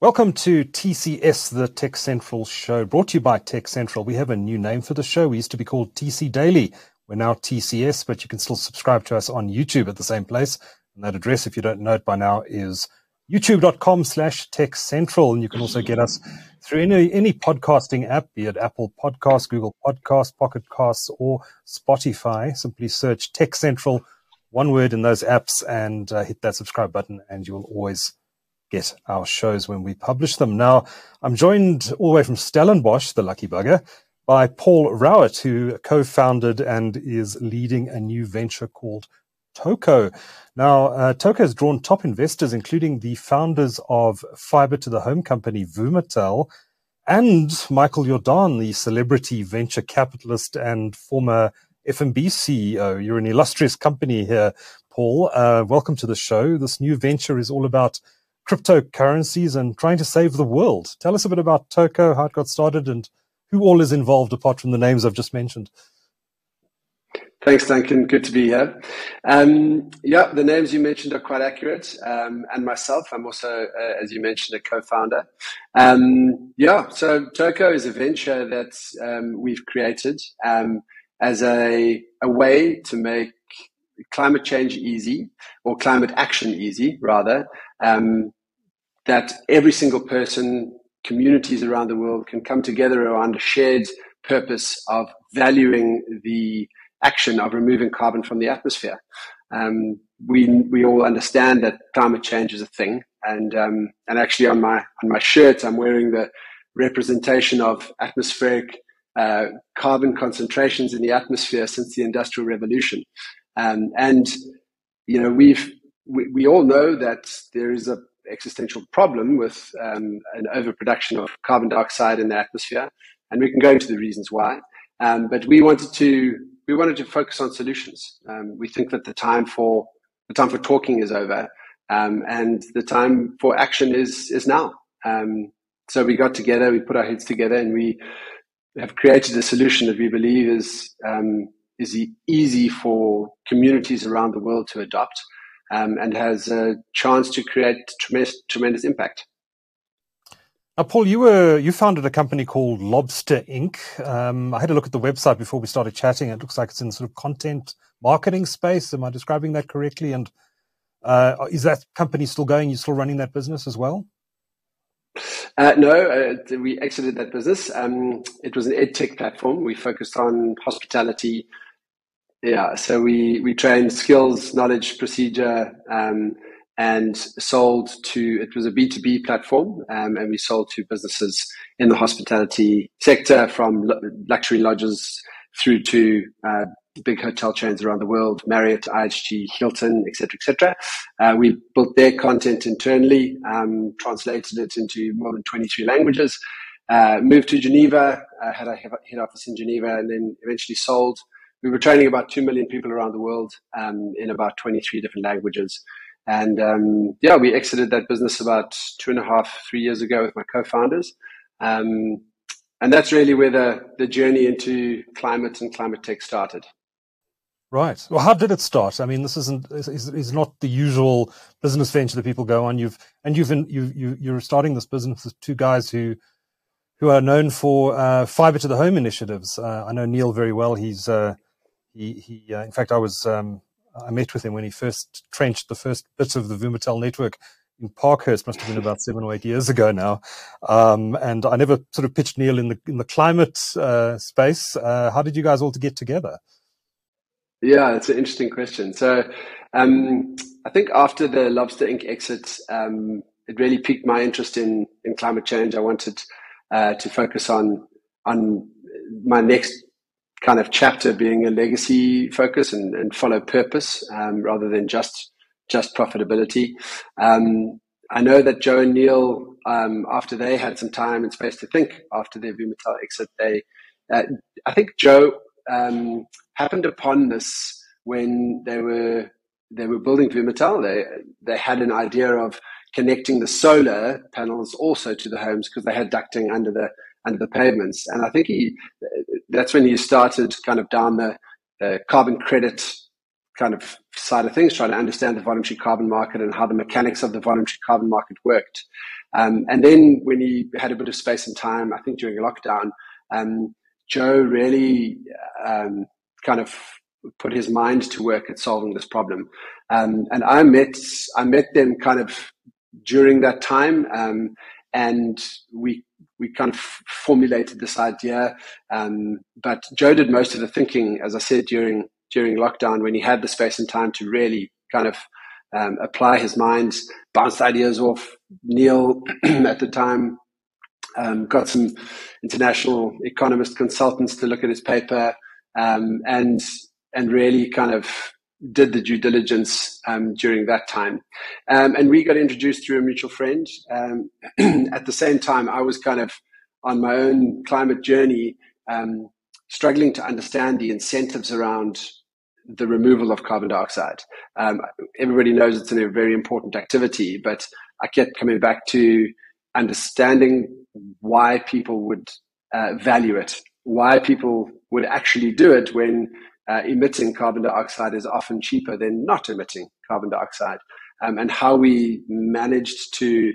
Welcome to TCS, the TechCentral show, brought to you by TechCentral. We have a new name for the show. We used to be called TC Daily. We're now TCS, but you can still subscribe to us on YouTube at the same place. And that address, if you don't know it by now, is youtube.com slash tech central. And you can also get us through any, any podcasting app, be it Apple Podcasts, Google Podcasts, Pocket Casts, or Spotify. Simply search TechCentral, one word in those apps, and uh, hit that subscribe button, and you will always get our shows when we publish them. Now, I'm joined all the way from Stellenbosch, the lucky bugger, by Paul Rowett, who co-founded and is leading a new venture called Toco. Now, uh, has drawn top investors, including the founders of fiber to the home company Vumatel and Michael Jordaan, the celebrity venture capitalist and former FNB CEO. You're an illustrious company here, Paul. Uh, welcome to the show. This new venture is all about cryptocurrencies and trying to save the world. Tell us a bit about Toco, how it got started, and who all is involved apart from the names I've just mentioned. Thanks, Duncan. Good to be here. Um, yeah, the names you mentioned are quite accurate. Um, and myself, I'm also, uh, as you mentioned, a co-founder. Um, yeah, so Toco is a venture that um, we've created um, as a, a way to make climate change easy, or climate action easy, rather, um, that every single person, communities around the world can come together around a shared purpose of valuing the action of removing carbon from the atmosphere. Um, we we all understand that climate change is a thing, and um, and actually on my on my shirt I'm wearing the representation of atmospheric uh, carbon concentrations in the atmosphere since the Industrial Revolution, um, and you know we've we, we all know that there is a existential problem with um, an overproduction of carbon dioxide in the atmosphere, and we can go into the reasons why. Um, but we wanted to we wanted to focus on solutions. Um, we think that the time for the time for talking is over, um, and the time for action is is now. Um, so we got together, we put our heads together, and we have created a solution that we believe is um, is easy for communities around the world to adopt um, and has a chance to create tremendous, tremendous impact. Now, Paul, you were you founded a company called Lobster Ink. Um, I had a look at the website before we started chatting. It looks like it's in sort of content marketing space. Am I describing that correctly? And uh, is that company still going? You're still running that business as well? Uh, no, uh, we exited that business. Um, it was an ed tech platform. We focused on hospitality, yeah, so we we trained skills, knowledge, procedure, um, and sold to. It was a B two B platform, um, and we sold to businesses in the hospitality sector, from luxury lodges through to uh, big hotel chains around the world, Marriott, IHG, Hilton, etc., etc. Uh, we built their content internally, um, translated it into more than 23 languages, uh, moved to Geneva, uh, had a head office in Geneva, and then eventually sold we were training about 2 million people around the world um, in about 23 different languages. And um, yeah, we exited that business about two and a half, three years ago with my co-founders. Um, and that's really where the, the journey into climate and climate tech started. Right. Well, how did it start? I mean, this isn't is, is not the usual business venture that people go on. You've and you've in, you you you're starting this business with two guys who who are known for uh, fiber to the home initiatives. Uh, I know Niel very well. He's uh, he, he uh, in fact, I was um, I met with him when he first trenched the first bits of the Vumatel network in Parkhurst. Must have been about seven or eight years ago now. Um, and I never sort of pitched Niel in the in the climate uh, space. Uh, how did you guys all get together? Yeah, it's an interesting question. So, um, I think after the Lobster Ink. exit, um, it really piqued my interest in in climate change. I wanted uh, to focus on on my next kind of chapter being a legacy focus and, and follow purpose um, rather than just just profitability. Um, I know that Joe and Niel, um, after they had some time and space to think after their Vumatel exit, they, uh, I think Joe um, happened upon this when they were they were building Vumatel. They they had an idea of connecting the solar panels also to the homes because they had ducting under the under the pavements. And I think he, that's when he started kind of down the carbon credit kind of side of things, trying to understand the voluntary carbon market and how the mechanics of the voluntary carbon market worked. Um, and then when he had a bit of space and time, I think during lockdown, um, Joe really um, kind of put his mind to work at solving this problem. Um, and I met I met them kind of during that time, um, and we we kind of formulated this idea. Um, but Joe did most of the thinking, as I said during during lockdown, when he had the space and time to really kind of um, apply his mind, bounce ideas off Niel at the time. Um, got some international economist consultants to look at his paper, um, and and really kind of did the due diligence um, during that time. Um, and we got introduced through a mutual friend. Um, at the same time, I was kind of on my own climate journey, um, struggling to understand the incentives around the removal of carbon dioxide. Um, everybody knows it's a very important activity, but I kept coming back to understanding why people would uh, value it, why people would actually do it when uh, emitting carbon dioxide is often cheaper than not emitting carbon dioxide, um, and how we managed to,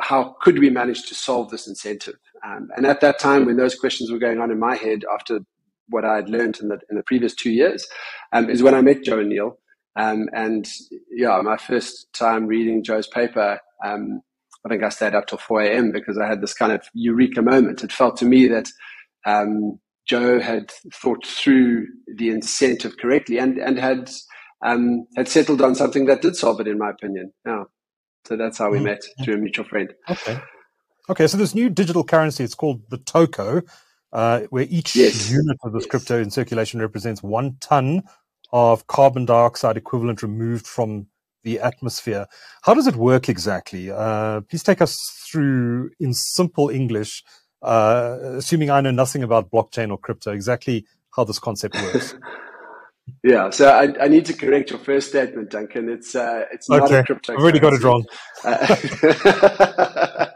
how could we manage to solve this incentive? Um, and at that time, when those questions were going on in my head after what I had learned in the in the previous two years, um, is when I met Joe and Niel. Um, and yeah, my first time reading Joe's paper, um, I think I stayed up till 4 a.m. because I had this kind of eureka moment. It felt to me that um, Joe had thought through the incentive correctly and and had um, had settled on something that did solve it, in my opinion. Yeah. So that's how we mm-hmm. met through a mutual friend. Okay. Okay. So this new digital currency, it's called the Toco, uh, where each yes. unit of this yes. crypto in circulation represents one ton of carbon dioxide equivalent removed from the atmosphere. How does it work exactly? Uh, please take us through in simple English uh, assuming I know nothing about blockchain or crypto, exactly how this concept works. yeah, so I, I, need to correct your first statement, Duncan. It's uh, it's not okay. a crypto. I've already got it wrong. Uh,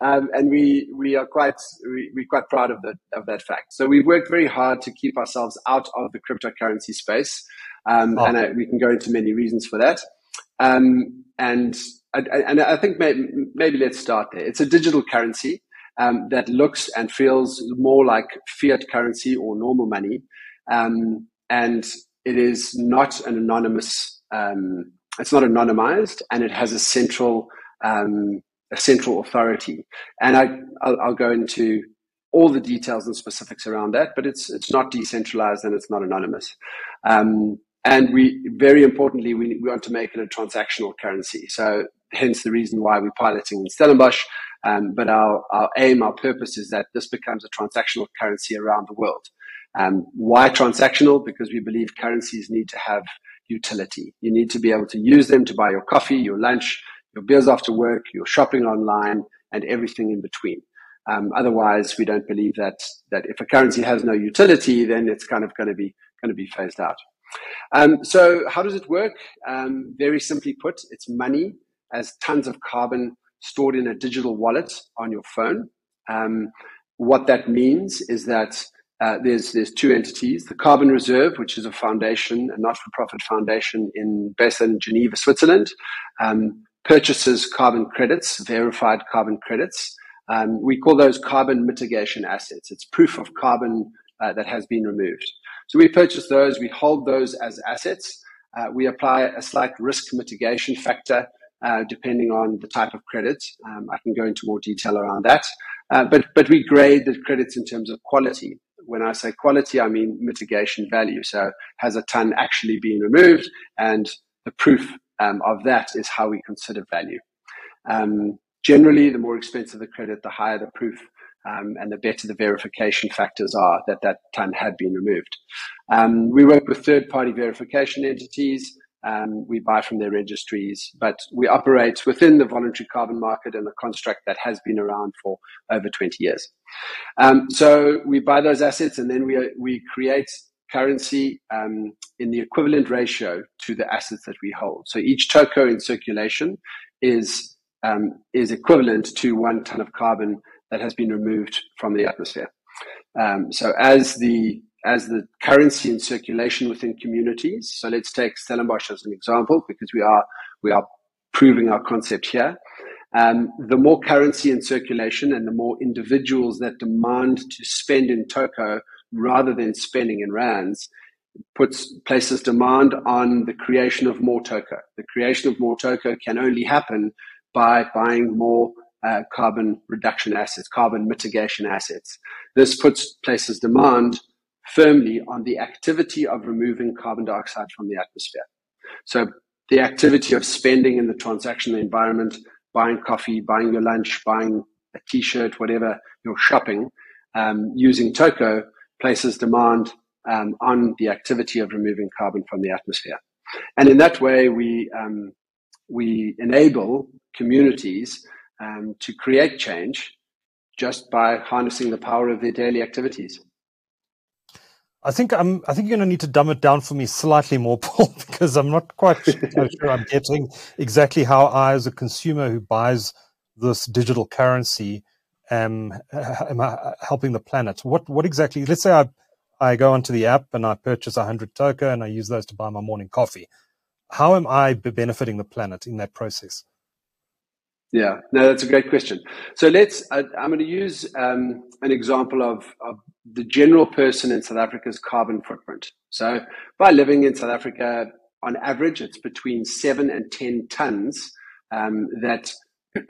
um, and we we are quite we, we're quite proud of that of that fact. So we've worked very hard to keep ourselves out of the cryptocurrency space, um, oh. and I, we can go into many reasons for that. Um, and I, and I think maybe, maybe let's start there. It's a digital currency um, that looks and feels more like fiat currency or normal money. Um, and it is not an anonymous, um, it's not anonymized and it has a central, um, a central authority. And I, I'll, I'll, go into all the details and specifics around that, but it's, it's not decentralized and it's not anonymous. Um, and we, very importantly, we, we want to make it a transactional currency. So hence the reason why we're piloting in Stellenbosch. Um, but our, our aim, our purpose is that this becomes a transactional currency around the world. Um, why transactional? Because we believe currencies need to have utility. You need to be able to use them to buy your coffee, your lunch, your beers after work, your shopping online, and everything in between. Um, otherwise, we don't believe that that if a currency has no utility, then it's kind of going to be going to be phased out. Um, so, how does it work? Um, very simply put, it's money as tons of carbon stored in a digital wallet on your phone. Um, what that means is that uh, there's there's two entities: the Carbon Reserve, which is a foundation, a not-for-profit foundation in based in Geneva, Switzerland, um, purchases carbon credits, verified carbon credits. Um, we call those carbon mitigation assets. It's proof of carbon uh, that has been removed. So we purchase those, we hold those as assets. Uh, we apply a slight risk mitigation factor uh, depending on the type of credit. Um, I can go into more detail around that. Uh, but, but we grade the credits in terms of quality. When I say quality, I mean mitigation value. So has a ton actually been removed? And the proof um, of that is how we consider value. Um, generally, the more expensive the credit, the higher the proof. Um, and the better the verification factors are that that ton had been removed. Um, we work with third party verification entities. Um, we buy from their registries, but we operate within the voluntary carbon market and the construct that has been around for over 20 years. Um, so we buy those assets and then we, we create currency um, in the equivalent ratio to the assets that we hold. So each toco in circulation is, um, is equivalent to one ton of carbon that has been removed from the atmosphere. Um, so as the as the currency in circulation within communities. So let's take Stellenbosch as an example because we are we are proving our concept here. um, the more currency in circulation and the more individuals that demand to spend in Toco rather than spending in rands puts places demand on the creation of more Toco. The creation of more Toco can only happen by buying more uh, carbon reduction assets, carbon mitigation assets. This puts places demand firmly on the activity of removing carbon dioxide from the atmosphere. So the activity of spending in the transactional environment, buying coffee, buying your lunch, buying a t-shirt, whatever you're shopping, um, using Toco places demand um, on the activity of removing carbon from the atmosphere. And in that way, we, um, we enable communities um, to create change just by harnessing the power of their daily activities. I think I'm. I think you're going to need to dumb it down for me slightly more, Paul, because I'm not quite sure I'm getting exactly how I, as a consumer who buys this digital currency, am, am I helping the planet. What what exactly? Let's say I I go onto the app and I purchase 100 token and I use those to buy my morning coffee. How am I benefiting the planet in that process? Yeah, no, that's a great question. So let's, I, am going to use um, an example of, of the general person in South Africa's carbon footprint. So by living in South Africa, on average, it's between seven and 10 tons um, that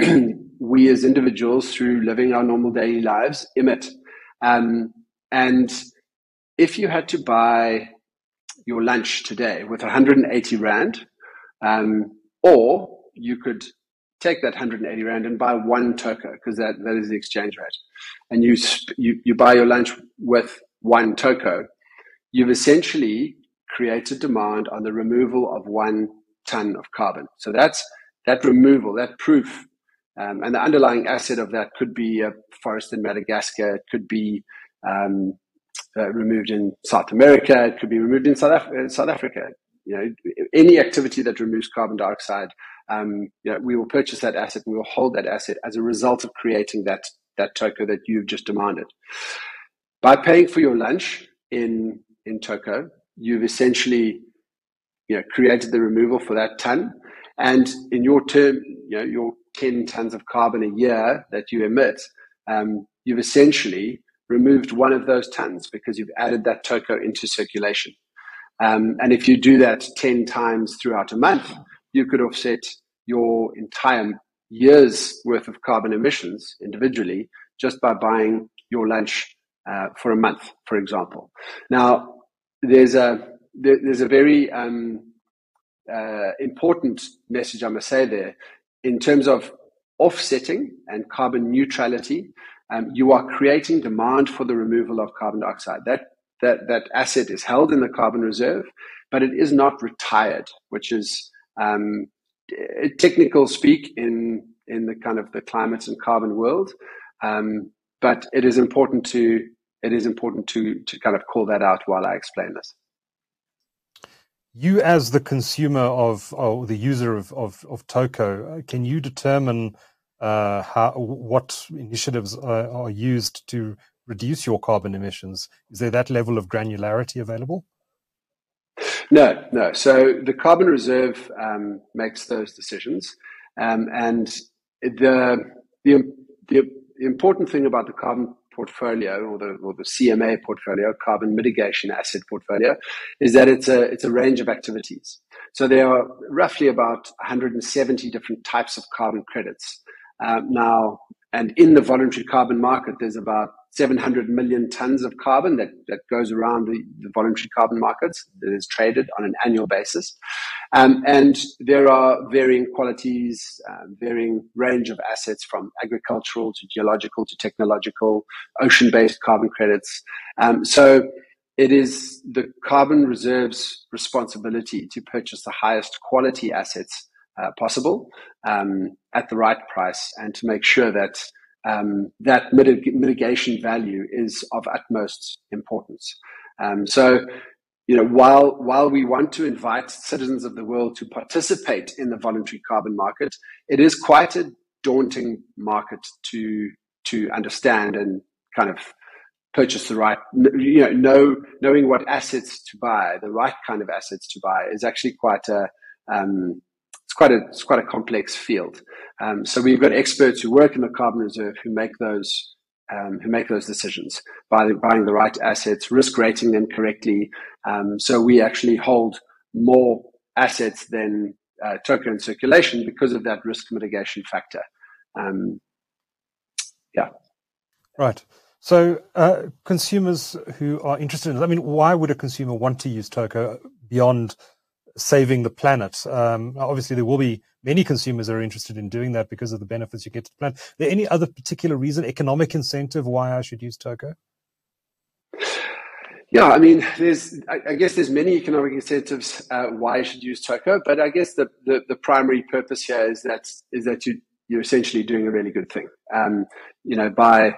we as individuals, through living our normal daily lives, emit. Um, and if you had to buy your lunch today with 180 Rand, um, or you could take that 180 Rand and buy one Toco, because that, that is the exchange rate, and you, you, you buy your lunch with one Toco, you've essentially created demand on the removal of one ton of carbon. So that's that removal, that proof, um, and the underlying asset of that could be a forest in Madagascar, it could be um, uh, removed in South America. It could be removed in South, Af- South Africa. You know, any activity that removes carbon dioxide, um, you know, we will purchase that asset. and We will hold that asset as a result of creating that that Toco that you've just demanded. By paying for your lunch in in Toco, you've essentially you know created the removal for that ton, and in your term, you know your ten tons of carbon a year that you emit, um, you've essentially removed one of those tons because you've added that Toco into circulation. Um, and if you do that 10 times throughout a month, you could offset your entire year's worth of carbon emissions individually just by buying your lunch uh, for a month, for example. Now, there's a there, there's a very um, uh, important message I must say there in terms of offsetting and carbon neutrality um, you are creating demand for the removal of carbon dioxide. That, that, that asset is held in the carbon reserve, but it is not retired, which is um, technical speak in, in the kind of the climate and carbon world. Um, but it is important to it is important to to kind of call that out while I explain this. You, as the consumer of or the user of of, of Toco, can you determine uh, how, what initiatives are, are, used to reduce your carbon emissions? Is there that level of granularity available? No, no. So the carbon reserve um, makes those decisions, um, and the, the the important thing about the carbon portfolio or the or the CMA portfolio, carbon mitigation asset portfolio, is that it's a it's a range of activities. So there are roughly about 170 different types of carbon credits um, now, and in the voluntary carbon market, there's about 700 million tons of carbon that, that goes around the, the voluntary carbon markets that is traded on an annual basis. Um, and there are varying qualities, uh, varying range of assets from agricultural to geological to technological, ocean based carbon credits. Um, so it is the carbon reserves responsibility to purchase the highest quality assets uh, possible um, at the right price and to make sure that um, that mitig- mitigation value is of utmost importance. Um, so, you know, while while we want to invite citizens of the world to participate in the voluntary carbon market, it is quite a daunting market to to understand and kind of purchase the right, you know, know knowing what assets to buy, the right kind of assets to buy, is actually quite a um, it's quite a it's quite a complex field. Um, so we've got experts who work in the carbon reserve who make those um, who make those decisions by buying the right assets, risk rating them correctly. Um, so we actually hold more assets than uh, token in circulation because of that risk mitigation factor. Um, yeah. Right. So uh, consumers who are interested in, I mean, why would a consumer want to use Toco beyond saving the planet? Um, obviously, there will be many consumers that are interested in doing that because of the benefits you get to the planet. Is there any other particular reason, economic incentive, why I should use Toco? Yeah, I mean, there's, I, guess there's many economic incentives uh, why you should use Toco, but I guess the, the, the, primary purpose here is that is that you you're essentially doing a really good thing. Um, you know, by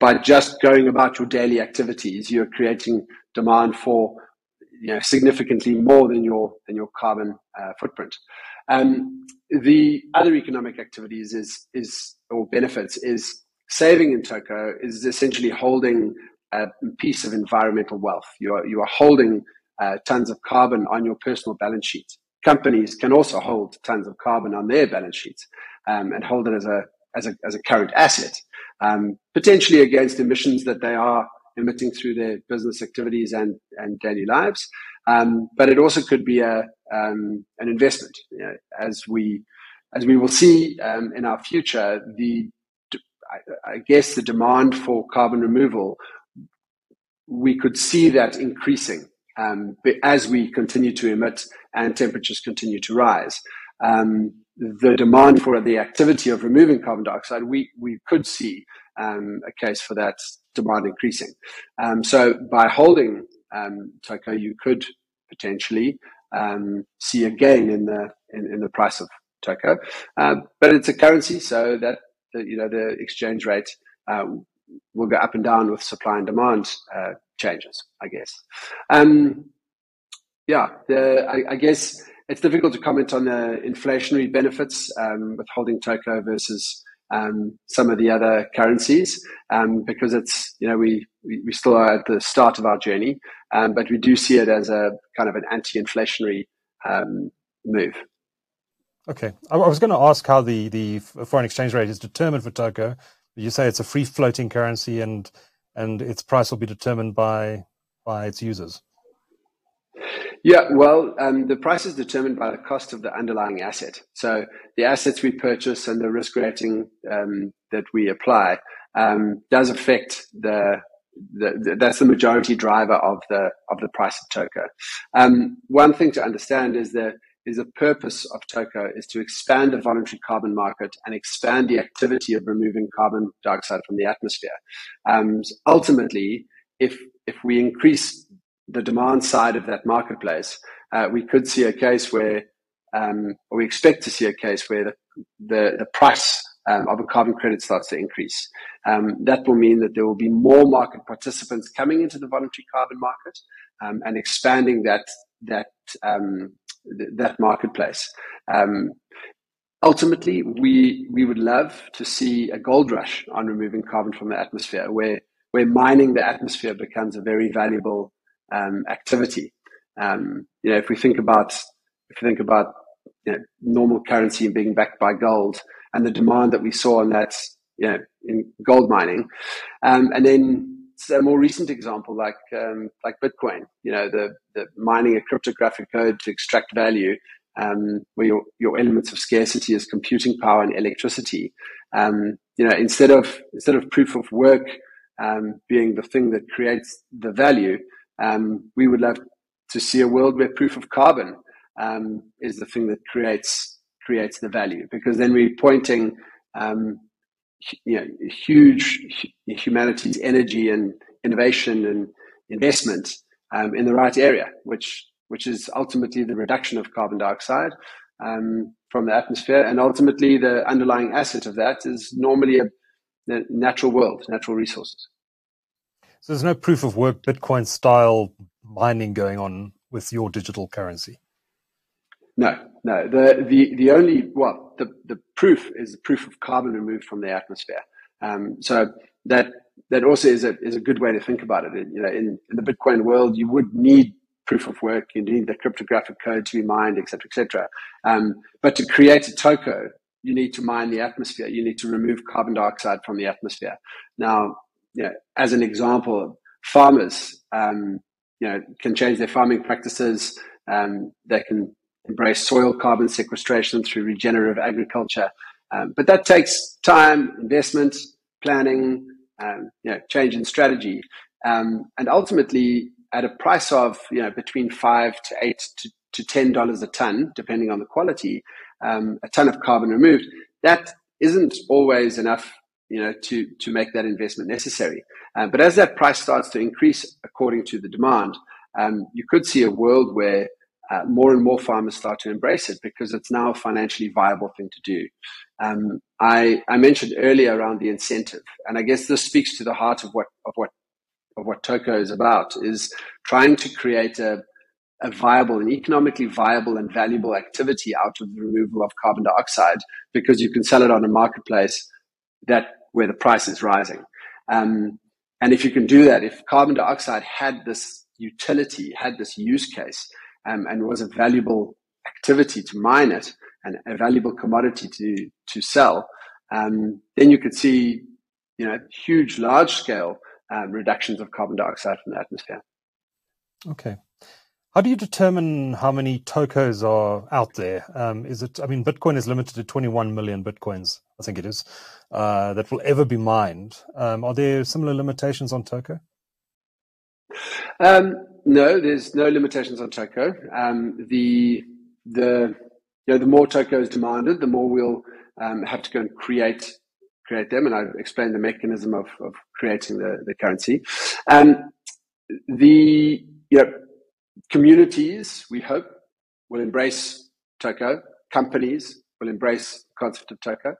by just going about your daily activities, you're creating demand for you know significantly more than your than your carbon uh, footprint. Um, the other economic activities is is or benefits is saving in Toco is essentially holding a piece of environmental wealth. You are you are holding uh, tons of carbon on your personal balance sheet. Companies can also hold tons of carbon on their balance sheets um, and hold it as a as a as a current asset um, potentially against emissions that they are emitting through their business activities and, and daily lives. Um, but it also could be a, um, an investment. You know, as we as we will see um, in our future, the I, I guess the demand for carbon removal, we could see that increasing um, as we continue to emit and temperatures continue to rise. Um, the demand for the activity of removing carbon dioxide, we, we could see um, a case for that demand increasing. Um, so by holding um, Toco, you could potentially um, see a gain in the in, in the price of Toco, uh, but it's a currency, so that the, you know the exchange rate uh, will go up and down with supply and demand uh, changes. I guess. Um, yeah, the, I, I guess it's difficult to comment on the inflationary benefits um, with holding Toco versus um, some of the other currencies um, because it's you know we, we, still are at the start of our journey, um, but we do see it as a kind of an anti-inflationary um, move. Okay, I, I was going to ask how the the foreign exchange rate is determined for Toco. You say it's a free floating currency and and its price will be determined by by its users. Yeah, well, um, the price is determined by the cost of the underlying asset. So the assets we purchase and the risk rating um, that we apply um, does affect the, the, the, that's the majority driver of the of the price of Toco. Um, one thing to understand is that is the purpose of Toco is to expand the voluntary carbon market and expand the activity of removing carbon dioxide from the atmosphere. Um, ultimately, if if we increase the demand side of that marketplace, uh, we could see a case where, um, or we expect to see a case where the, the, the price um, of a carbon credit starts to increase. Um, that will mean that there will be more market participants coming into the voluntary carbon market um, and expanding that that um, th- that marketplace. Um, ultimately, we we would love to see a gold rush on removing carbon from the atmosphere, where where mining the atmosphere becomes a very valuable um, activity. Um, you know, if we think about if we think about you know, normal currency being backed by gold and the demand that we saw in that, you know, in gold mining, um, and then a more recent example like um, like Bitcoin, you know, the the mining a cryptographic code to extract value, um, where your your elements of scarcity is computing power and electricity. Um, you know, instead of instead of proof of work being the thing that creates the value, um, we would love to see a world where proof of carbon um, is the thing that creates creates the value, because then we're pointing, um, you know, huge humanity's energy and innovation and investment um, in the right area, which which is ultimately the reduction of carbon dioxide um, from the atmosphere, and ultimately the underlying asset of that is normally a, a natural world, natural resources. So there's no proof of work Bitcoin style mining going on with your digital currency. No, no. The the the only well, the the proof is the proof of carbon removed from the atmosphere. Um, so that that also is a is a good way to think about it. You know, in, in the Bitcoin world, you would need proof of work, you need the cryptographic code to be mined, etc., etc. Um, but to create a token, you need to mine the atmosphere. You need to remove carbon dioxide from the atmosphere. Now, you know, as an example, farmers, um, you know, can change their farming practices. Um, they can embrace soil carbon sequestration through regenerative agriculture. Um, but that takes time, investment, planning, um, you know, change in strategy. Um, and ultimately, at a price of you know between five to eight to, to ten dollars a ton, depending on the quality, um, a ton of carbon removed, that isn't always enough, you know, to to make that investment necessary. Uh, but as that price starts to increase according to the demand, um, you could see a world where uh, more and more farmers start to embrace it because it's now a financially viable thing to do. Um, I, I mentioned earlier around the incentive, and I guess this speaks to the heart of what of what of what Toco is about is trying to create a, a viable and economically viable and valuable activity out of the removal of carbon dioxide because you can sell it on a marketplace that where the price is rising. Um, and if you can do that, if carbon dioxide had this utility, had this use case, um, and was a valuable activity to mine it and a valuable commodity to to sell, um, then you could see, you know, huge, large scale um, reductions of carbon dioxide from the atmosphere. Okay. How do you determine how many tocos are out there? Um, is it? I mean, Bitcoin is limited to 21 million bitcoins. I think it is uh, that will ever be mined. Um, are there similar limitations on Toco? Um, no, there's no limitations on Toco. Um, the the you know the more Toco is demanded, the more we'll um, have to go and create create them, and I've explained the mechanism of, of creating the, the currency. Um, the you know, communities, we hope, will embrace Toco. Companies will embrace the concept of Toco.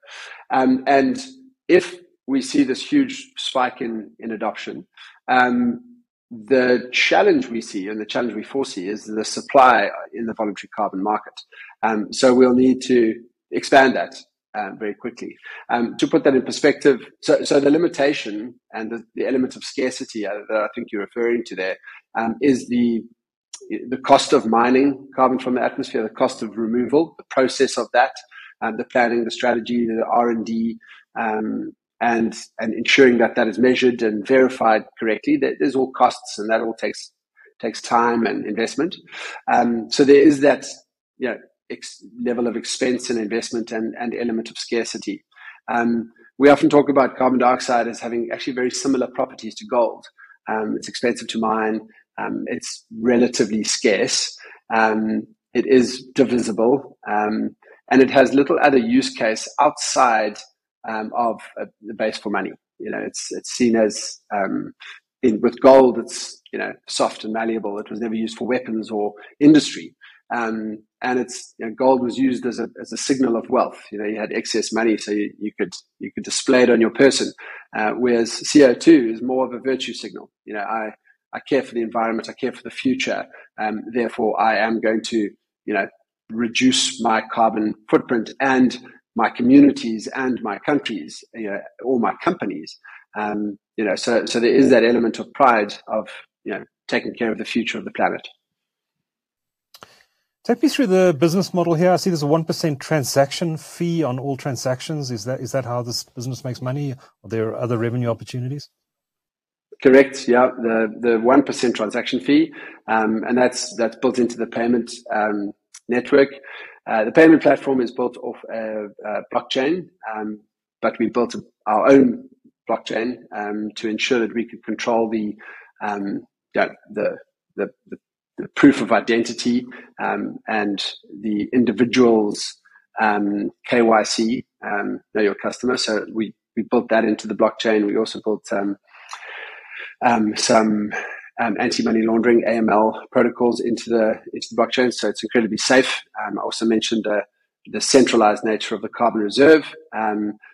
Um, and if we see this huge spike in, in adoption, um, the challenge we see and the challenge we foresee is the supply in the voluntary carbon market. Um, so we'll need to expand that um, very quickly. Um, to put that in perspective, so, so the limitation and the, the element of scarcity that I think you're referring to there um, is the the cost of mining carbon from the atmosphere, the cost of removal, the process of that, um, the planning, the strategy, the R and D, um, and and ensuring that that is measured and verified correctly. There's all costs, and that all takes takes time and investment. Um, so there is that you know ex- level of expense and investment and, and element of scarcity. Um, we often talk about carbon dioxide as having actually very similar properties to gold. Um, it's expensive to mine. Um, it's relatively scarce. Um, it is divisible, um, and it has little other use case outside um, of uh, the base for money. You know, it's it's seen as in, with gold, it's you know soft and malleable. It was never used for weapons or industry. Um, and it's you know, gold was used as a as a signal of wealth. You know, you had excess money, so you, you could you could display it on your person. Uh, whereas CO two is more of a virtue signal. You know, I I care for the environment, I care for the future. Um, therefore, I am going to you know reduce my carbon footprint and my communities and my countries, you know, all my companies. Um, you know, so so there is that element of pride of you know taking care of the future of the planet. Take me through the business model here. I see there's a one percent transaction fee on all transactions. Is that is that how this business makes money? Are there other revenue opportunities? Correct. Yeah, the the one percent transaction fee, um, and that's that's built into the payment um, network. Uh, the payment platform is built off a, a blockchain, um, but we built our own blockchain um, to ensure that we could control the um, yeah, the, the, the the proof of identity um, and the individual's um, KYC, um, know your customer. So we, we built that into the blockchain. We also built um, um, some um, anti-money laundering AML protocols into the into the blockchain. So it's incredibly safe. I also mentioned the centralized nature of the carbon reserve.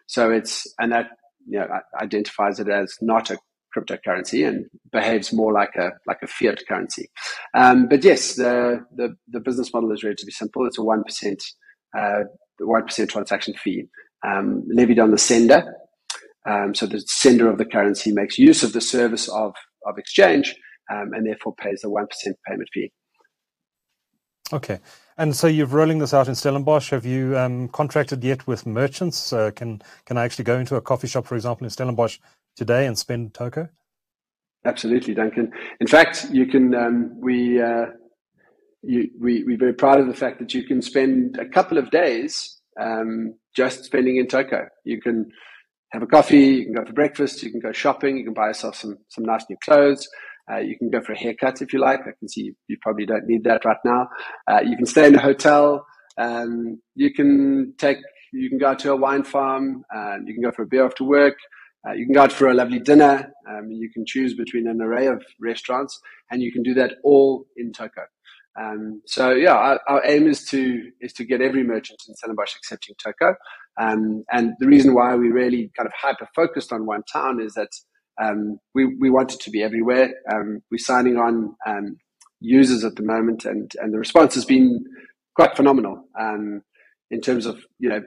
so it's and that you know identifies it as not a cryptocurrency and behaves more like a like a fiat currency. Um, but yes, the, the, the business model is relatively simple. It's a one percent uh, one transaction fee um, levied on the sender. Um, so the sender of the currency makes use of the service of of exchange um, and therefore pays one percent payment fee. Okay. And so you're rolling this out in Stellenbosch. Have you um, contracted yet with merchants? Uh, can can I actually go into a coffee shop, for example, in Stellenbosch today and spend toco? Absolutely, Duncan. In fact, you can. Um, we, uh, you, we we're very proud of the fact that you can spend a couple of days um, just spending in toco. You can have a coffee, you can go for breakfast, you can go shopping, you can buy yourself some some nice new clothes. Uh, you can go for a haircut if you like. I can see you, you probably don't need that right now. Uh, you can stay in a hotel. Um, you can take, you can go to a wine farm. Uh, you can go for a beer after work. Uh, you can go out for a lovely dinner. Um, you can choose between an array of restaurants, and you can do that all in Toco. Um, so yeah, our, our, aim is to is to get every merchant in Stellenbosch accepting Toco. Um, and the reason why we really kind of hyper focused on one town is that um, we, we want it to be everywhere. Um, we're signing on um, users at the moment, and, and the response has been quite phenomenal um, in terms of you know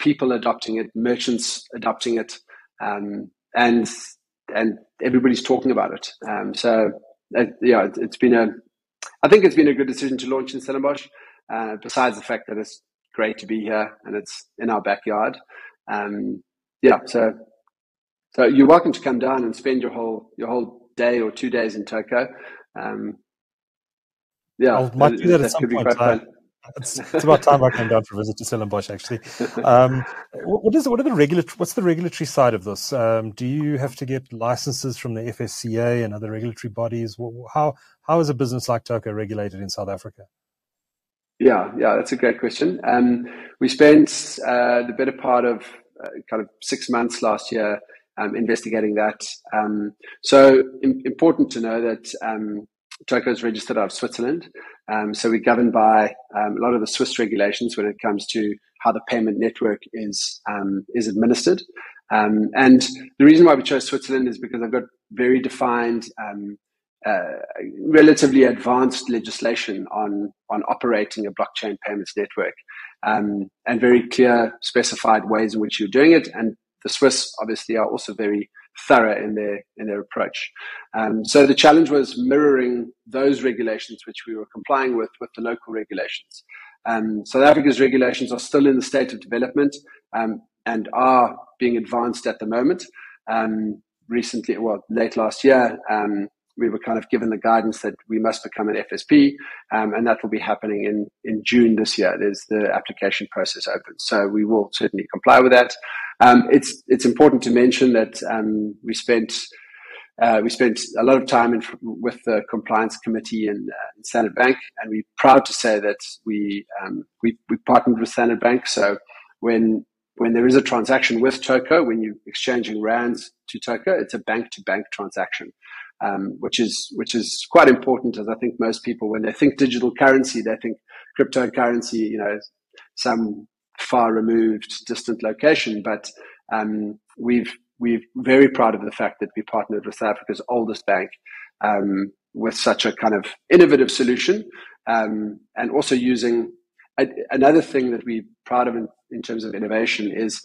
people adopting it, merchants adopting it, and and everybody's talking about it. So uh, yeah, it, has been a I think it's been a good decision to launch in Stellenbosch. Uh, besides the fact that it's great to be here and it's in our backyard. yeah, so so you're welcome to come down and spend your whole your whole day or two days in Toco. Um, yeah, I might do that, that at some point. Uh, it's, it's, about time I came down for a visit to Stellenbosch. Actually, um, what is what are the regulatory? What's the regulatory side of this? Um, do you have to get licenses from the FSCA and other regulatory bodies? How how is a business like Toco regulated in South Africa? Yeah, yeah, that's a great question. Um, we spent uh, the better part of uh, kind of six months last year um, investigating that. Um, so in, important to know that um, Toco is registered out of Switzerland. Um, so we're governed by um, a lot of the Swiss regulations when it comes to how the payment network is um, is administered. Um, and the reason why we chose Switzerland is because they've got very defined, uh, relatively advanced legislation on on operating a blockchain payments network, and very clear specified ways in which you're doing it, and the Swiss obviously are also very thorough in their in their approach. Um, so the challenge was mirroring those regulations which we were complying with with the local regulations. Um, South Africa's regulations are still in the state of development um, and are being advanced at the moment. Um, recently, well, late last year, um, we were kind of given the guidance that we must become an FSP, um, and that will be happening in, in June this year. There's the application process open, so we will certainly comply with that. Um, it's it's important to mention that um, we spent uh, we spent a lot of time in, with the compliance committee in, uh, Standard Bank, and we're proud to say that we um, we, we partnered with Standard Bank. So when when there is a transaction with Toco, when you're exchanging rands to Toco, it's a bank to bank transaction um, which is which is quite important. As I think most people, when they think digital currency, they think cryptocurrency. You know, some far removed, distant location. But um, we've we're very proud of the fact that we partnered with Africa's oldest bank um, with such a kind of innovative solution, um, and also using a, another thing that we're proud of in, in terms of innovation is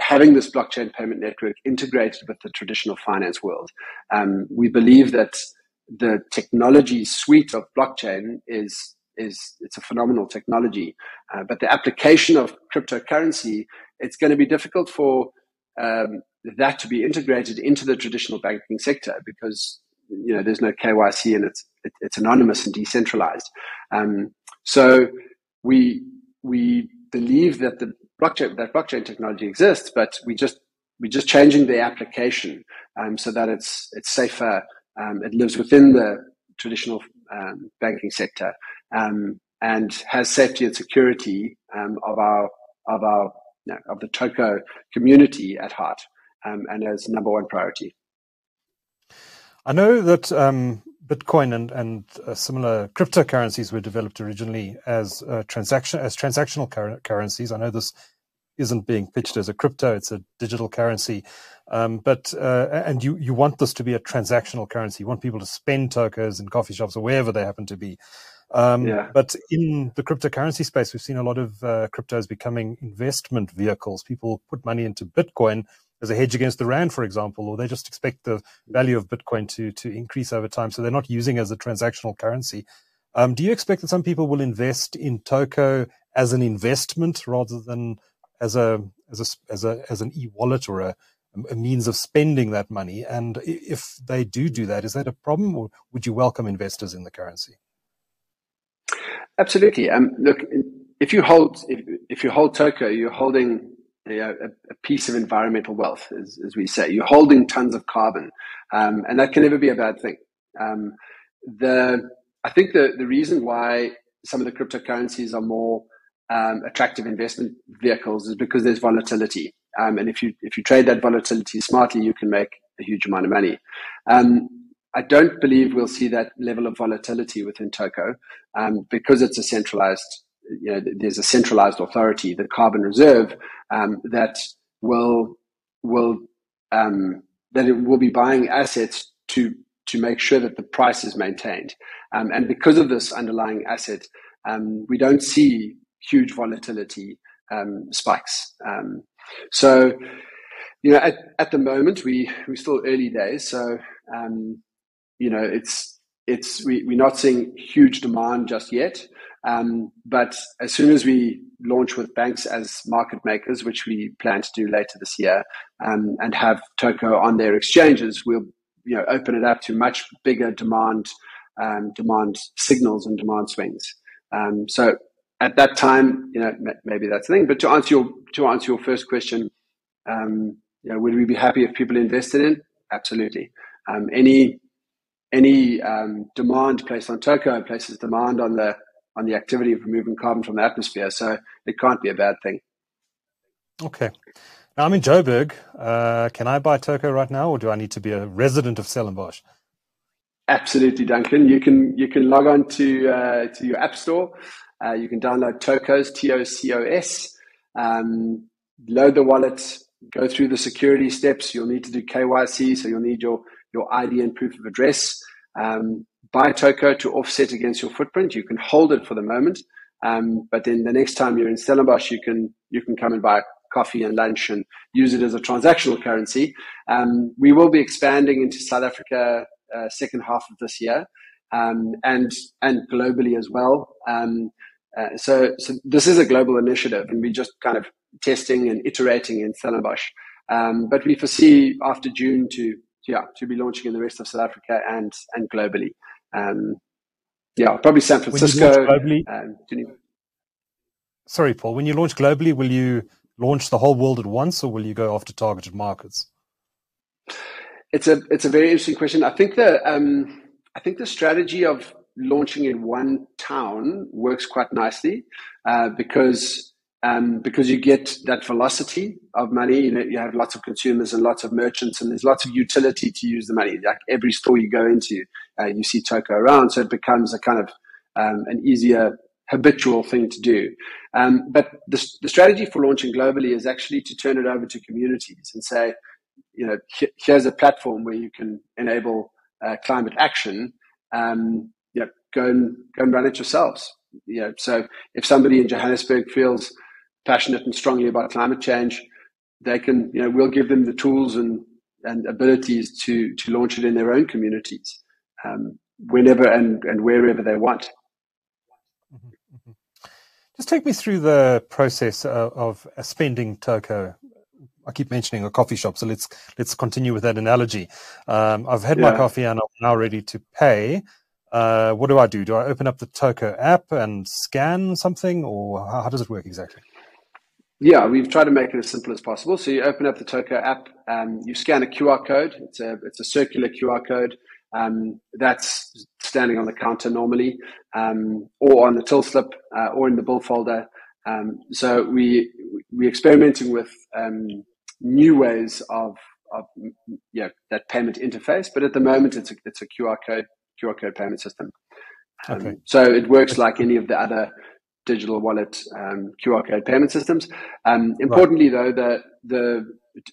having this blockchain payment network integrated with the traditional finance world. Um, we believe that the technology suite of blockchain is is it's a phenomenal technology, uh, but the application of cryptocurrency it's going to be difficult for um, that to be integrated into the traditional banking sector because you know there's no KYC and it's it, it's anonymous and decentralized. Um, so we we believe that the blockchain that blockchain technology exists, but we just we're just changing the application um, so that it's it's safer. Um, it lives within the traditional um, banking sector um, and has safety and security um, of our of our you know, of the Toco community at heart um, and as number one priority. I know that Bitcoin and and uh, similar cryptocurrencies were developed originally as uh, transaction as transactional cur- currencies. I know this isn't being pitched as a crypto; it's a digital currency. Um, but uh, and you you want this to be a transactional currency. You want people to spend tokens in coffee shops or wherever they happen to be. Um, yeah. But in the cryptocurrency space, we've seen a lot of uh, cryptos becoming investment vehicles. People put money into Bitcoin as a hedge against the rand, for example, or they just expect the value of Bitcoin to to increase over time. So they're not using it as a transactional currency. Um, do you expect that some people will invest in Toco as an investment rather than as a as a as a as an e-wallet or a, a means of spending that money? And if they do do that, is that a problem, or would you welcome investors in the currency? Absolutely. Um, look, if you hold if, if you hold Toco, you're holding a, a, piece of environmental wealth, as, as, we say. You're holding tons of carbon, um, and that can never be a bad thing. Um, the I think the the reason why some of the cryptocurrencies are more um, attractive investment vehicles is because there's volatility, um, and if you if you trade that volatility smartly, you can make a huge amount of money. Um, I don't believe we'll see that level of volatility within Toco um, because it's a centralized you know, there's a centralized authority, the Carbon Reserve, um, that will will um, that it will be buying assets to to make sure that the price is maintained. Um, and because of this underlying asset, um, we don't see huge volatility um, spikes. Um, so, you know, at, at the moment we we're still early days, so you know it's it's we, we're not seeing huge demand just yet. Um, but as soon as we launch with banks as market makers, which we plan to do later this year, um, and have Toco on their exchanges, we'll you know open it up to much bigger demand um, demand signals and demand swings. Um, so at that time, you know maybe that's the thing. But to answer your to answer your first question, um, you know, would we be happy if people invested in? Absolutely. Um, any any demand placed on Toco places demand on the on the activity of removing carbon from the atmosphere. So it can't be a bad thing. Okay. Now I'm in Joburg. Uh, can I buy Toco right now, or do I need to be a resident of Stellenbosch? Absolutely, Duncan. You can you can log on to uh, to your app store. Uh, you can download Tocos T O C O S. Um, load the wallet. Go through the security steps. You'll need to do KYC, so you'll need your your ID and proof of address. Um, buy to offset against your footprint. You can hold it for the moment, um, but then the next time you're in Stellenbosch, you can you can come and buy coffee and lunch and use it as a transactional currency. Um, we will be expanding into South Africa uh, second half of this year, um, and and globally as well. Um, uh, so, so this is a global initiative, and we're just kind of testing and iterating in Stellenbosch. Um, but we foresee after June to yeah to be launching in the rest of South Africa and and globally. Um, yeah, probably San Francisco. Globally, um, sorry, Paul. When you launch globally, will you launch the whole world at once, or will you go after targeted markets? It's a it's a very interesting question. I think the um, I think the strategy of launching in one town works quite nicely uh, because um, because you get that velocity of money. You know, you have lots of consumers and lots of merchants, and there's lots of utility to use the money. Like every store you go into, uh, you see Toco around, so it becomes a kind of um, an easier habitual thing to do. Um, but the, the, strategy for launching globally is actually to turn it over to communities and say, you know, here's a platform where you can enable uh, climate action. Um, you know, go and go and run it yourselves. You know, so if somebody in Johannesburg feels passionate and strongly about climate change, they can, you know, we'll give them the tools and, and abilities to, to launch it in their own communities um, whenever and, and wherever they want. Mm-hmm, mm-hmm. Just take me through the process of, of spending Toco. I keep mentioning a coffee shop, so let's let's continue with that analogy. Um, I've had yeah. my coffee and I'm now ready to pay. Uh, what do I do? Do I open up the Toco app and scan something, or how, how does it work exactly? Yeah, we've tried to make it as simple as possible. So you open up the Toco app, um, you scan a QR code. It's a it's a circular QR code um, that's standing on the counter normally, um, or on the till slip, uh, or in the bill folder. Um, so we we're experimenting with um, new ways of of yeah that payment interface. But at the moment, it's a it's a QR code QR code payment system. Um, okay. So it works like any of the other digital wallet um, QR code payment systems. Um, importantly, right. though, the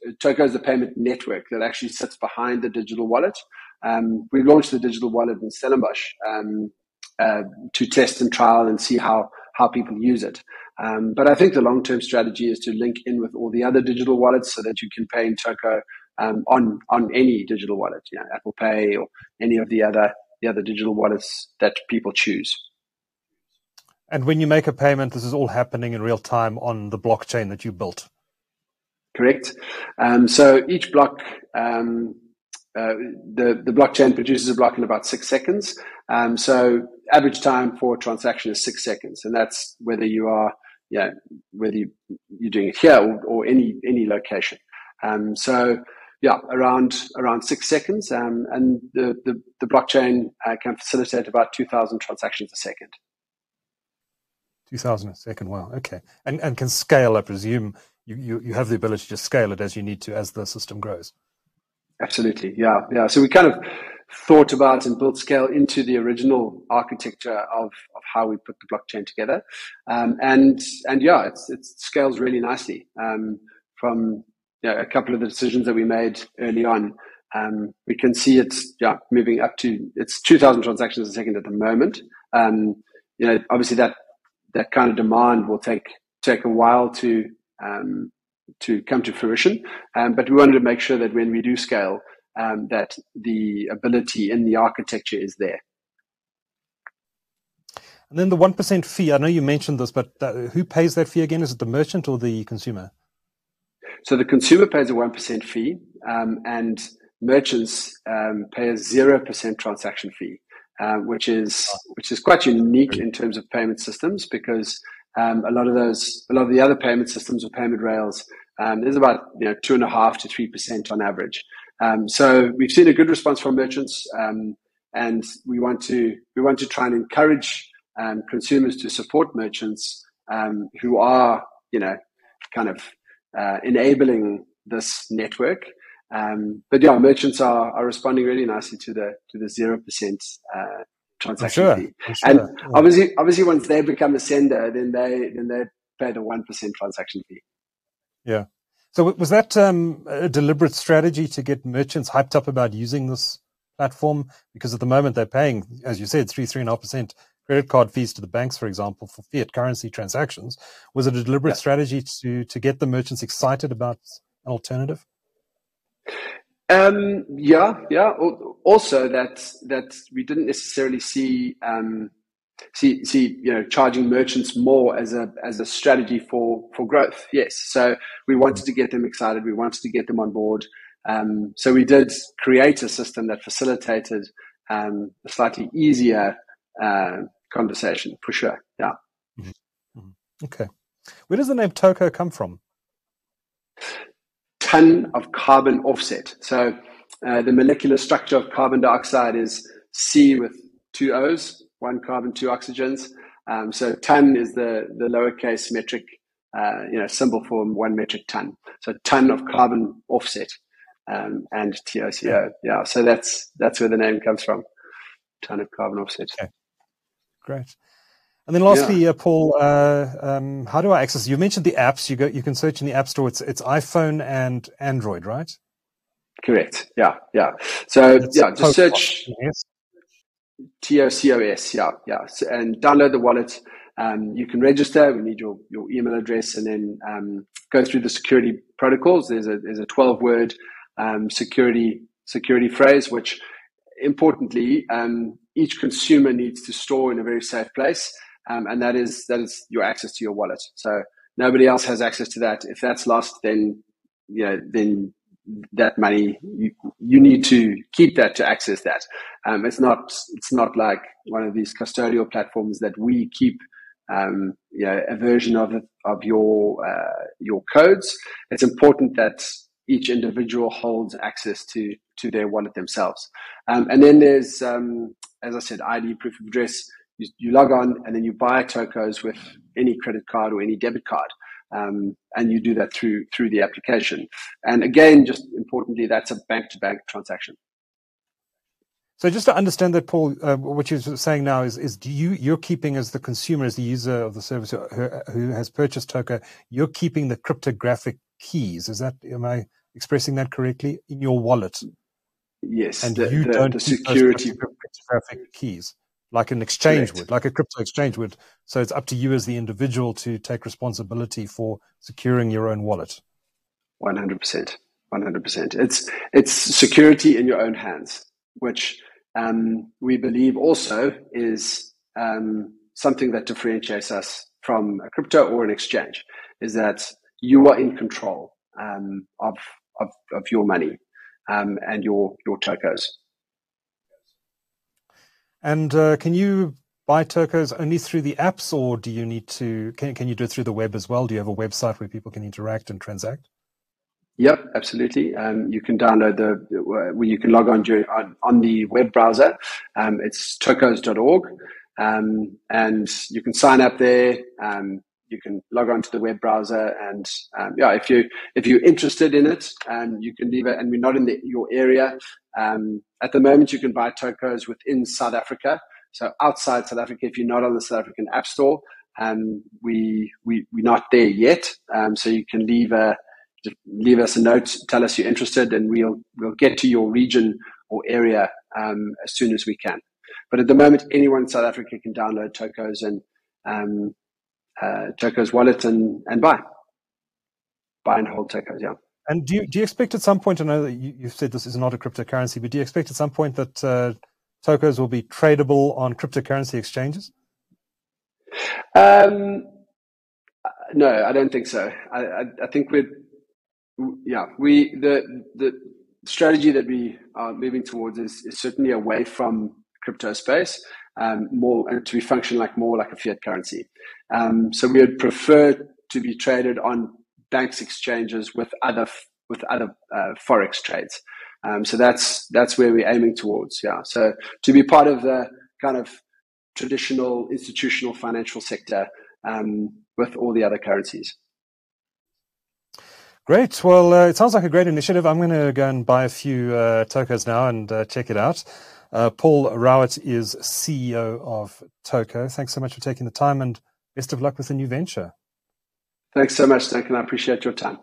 the Toco is the payment network that actually sits behind the digital wallet. Um, we launched the digital wallet in Stellenbosch um, uh, to test and trial and see how how people use it. Um, but I think the long term strategy is to link in with all the other digital wallets so that you can pay in Toco um, on on any digital wallet, you know, Apple Pay or any of the other the other digital wallets that people choose. And when you make a payment, this is all happening in real time on the blockchain that you built. Correct. Um, so each block, um, uh, the the blockchain produces a block in about six seconds. Um, so average time for a transaction is six seconds, and that's whether you are, yeah, whether you, you're doing it here or, or any any location. Um, so yeah, around around six seconds, um, and the the, the blockchain uh, can facilitate about two thousand transactions a second. Two thousand a second. Wow. Okay, and and can scale. I presume you, you you have the ability to scale it as you need to as the system grows. Absolutely. Yeah. Yeah. So we kind of thought about and built scale into the original architecture of, of how we put the blockchain together. Um, and, and yeah, it's, it scales really nicely. Um, from you know, a couple of the decisions that we made early on, um, we can see it's yeah, moving up to, it's 2000 transactions a second at the moment. Um, you know, obviously that, that kind of demand will take, take a while to, um, to come to fruition. Um, but we wanted to make sure that when we do scale, um, that the ability in the architecture is there. And then the 1% fee, I know you mentioned this, but uh, who pays that fee again? Is it the merchant or the consumer? So the consumer pays a 1% fee, um, and merchants um, pay a 0% transaction fee, uh, which is which is quite unique in terms of payment systems because um, a lot of those, a lot of the other payment systems or payment rails, um, there's about you know two and a half to three percent on average. Um, so we've seen a good response from merchants, um, and we want to we want to try and encourage um, consumers to support merchants um, who are you know kind of uh, enabling this network. But yeah, merchants are, are responding really nicely to the to the zero percent uh, transaction sure. fee. Sure. And obviously, obviously, once they become a sender, then they then they pay the one percent transaction fee. Yeah. So was that um, a deliberate strategy to get merchants hyped up about using this platform? Because at the moment they're paying, as you said, three three and a half percent credit card fees to the banks, for example, for fiat currency transactions. Was it a deliberate yeah. strategy to to get the merchants excited about an alternative? Um, yeah, yeah. Also, that that we didn't necessarily see um, see see you know charging merchants more as a as a strategy for for growth. Yes, so we wanted to get them excited. We wanted to get them on board. Um, so we did create a system that facilitated um, a slightly easier uh, conversation for sure. Yeah. Mm-hmm. mm-hmm. Okay. Where does the name Toco come from? Ton of carbon offset. So uh, the molecular structure of carbon dioxide is C with two O's, one carbon, two oxygens. Um, so ton is the, the lowercase metric, uh, you know, symbol for one metric ton. So ton of carbon offset um, and TOCO. Yeah. So that's that's where the name comes from. Ton of carbon offset. Okay. Great. And then lastly, yeah. uh, Paul, uh, um, how do I access? You mentioned the apps. You go, you can search in the App Store. It's it's iPhone and Android, right? Correct. Yeah, yeah. So it's yeah, just search yes. TOCOS. Yeah, yeah, so, and download the wallet. Um, you can register. We need your, your email address, and then um, go through the security protocols. There's a there's a 12 word um, security security phrase, which importantly um, each consumer needs to store in a very safe place um, and that is that is your access to your wallet. So nobody else has access to that. If that's lost, then you know, then that money you, you need to keep that to access that. Um, it's not it's not like one of these custodial platforms that we keep um, you know, a version of of your uh, your codes. It's important that each individual holds access to to their wallet themselves. Um, and then there's, um, as I said, ID proof of address you, you log on and then you buy tocos with any credit card or any debit card. Um, and you do that through through the application. And again, just importantly, that's a bank to bank transaction. So just to understand that, Paul, uh, what you're saying now is, is do you you're keeping as the consumer, as the user of the service who, who has purchased Toco, you're keeping the cryptographic keys. Is that am I expressing that correctly in your wallet? Yes, and the, you the, don't the security cryptographic keys like an exchange Correct. would, like a crypto exchange would. So it's up to you as the individual to take responsibility for securing your own wallet. One hundred percent, one hundred percent. It's it's security in your own hands, which um, we believe also is um, something that differentiates us from a crypto or an exchange is that you are in control um, of, of, of your money um, and your your tocos. And uh, can you buy tocos only through the apps, or do you need to? Can can you do it through the web as well? Do you have a website where people can interact and transact? Yep, absolutely. Um, you can download the where you can log on during, on, on the web browser. Um, it's tocos.org, um, and you can sign up there. Um, you can log on to the web browser, and um, yeah, if you if you're interested in it, um, you can leave it. And we're not in the, your area at the moment. You can buy tocos within South Africa. So outside South Africa, if you're not on the South African App Store, um, we, we, we're not there yet. Um, so you can leave a, leave us a note, tell us you're interested, and we'll, we'll get to your region or area um, as soon as we can. But at the moment, anyone in South Africa can download Tocos and um, uh, Tocos wallet and, and buy. Buy and hold Tocos, yeah. And do you, do you expect at some point, I know that you, have said this is not a cryptocurrency, but do you expect at some point that uh, tokens will be tradable on cryptocurrency exchanges? Um, no, I don't think so. I, I, I think we're, yeah, we the the strategy that we are moving towards is, is certainly away from crypto space, um, more and to be function like more like a fiat currency. Um, so we would prefer to be traded on banks exchanges with other with other uh, forex trades. Um, so that's that's where we're aiming towards. Yeah. So to be part of the kind of traditional institutional financial sector um, with all the other currencies. Great. Well, uh, it sounds like a great initiative. I'm going to go and buy a few uh, tocos now and uh, check it out. Uh, Paul Rowett is CEO of Toco. Thanks so much for taking the time and best of luck with the new venture. Thanks so much, Duncan. I appreciate your time.